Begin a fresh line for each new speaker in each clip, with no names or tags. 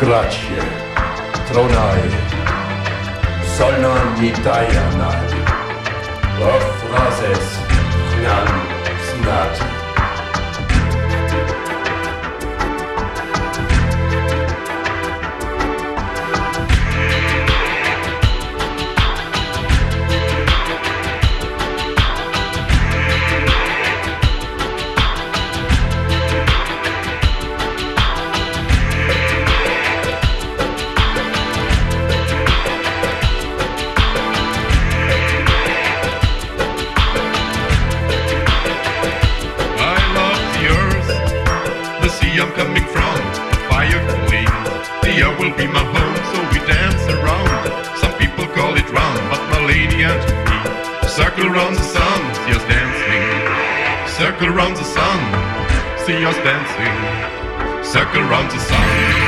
kracie, tronaj, solna mitajanaj, o frazes,
znam. just dancing, circle round the sun.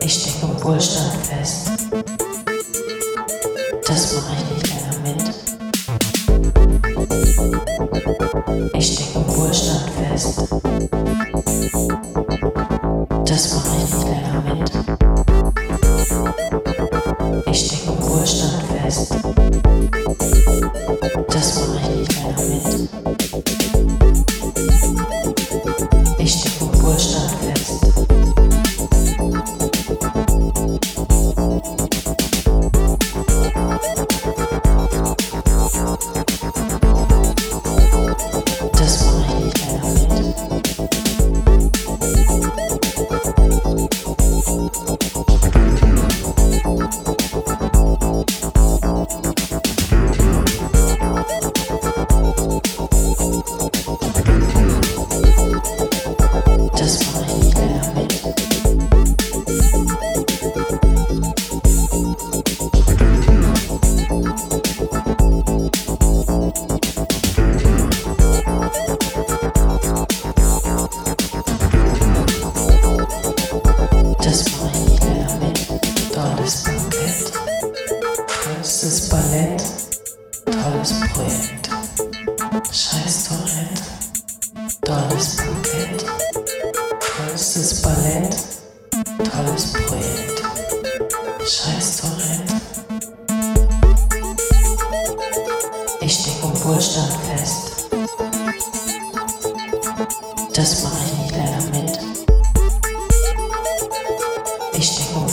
Este composto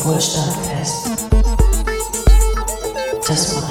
Ruhrstadtfest. Das macht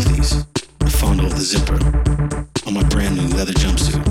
I fondle the zipper on my brand new leather jumpsuit.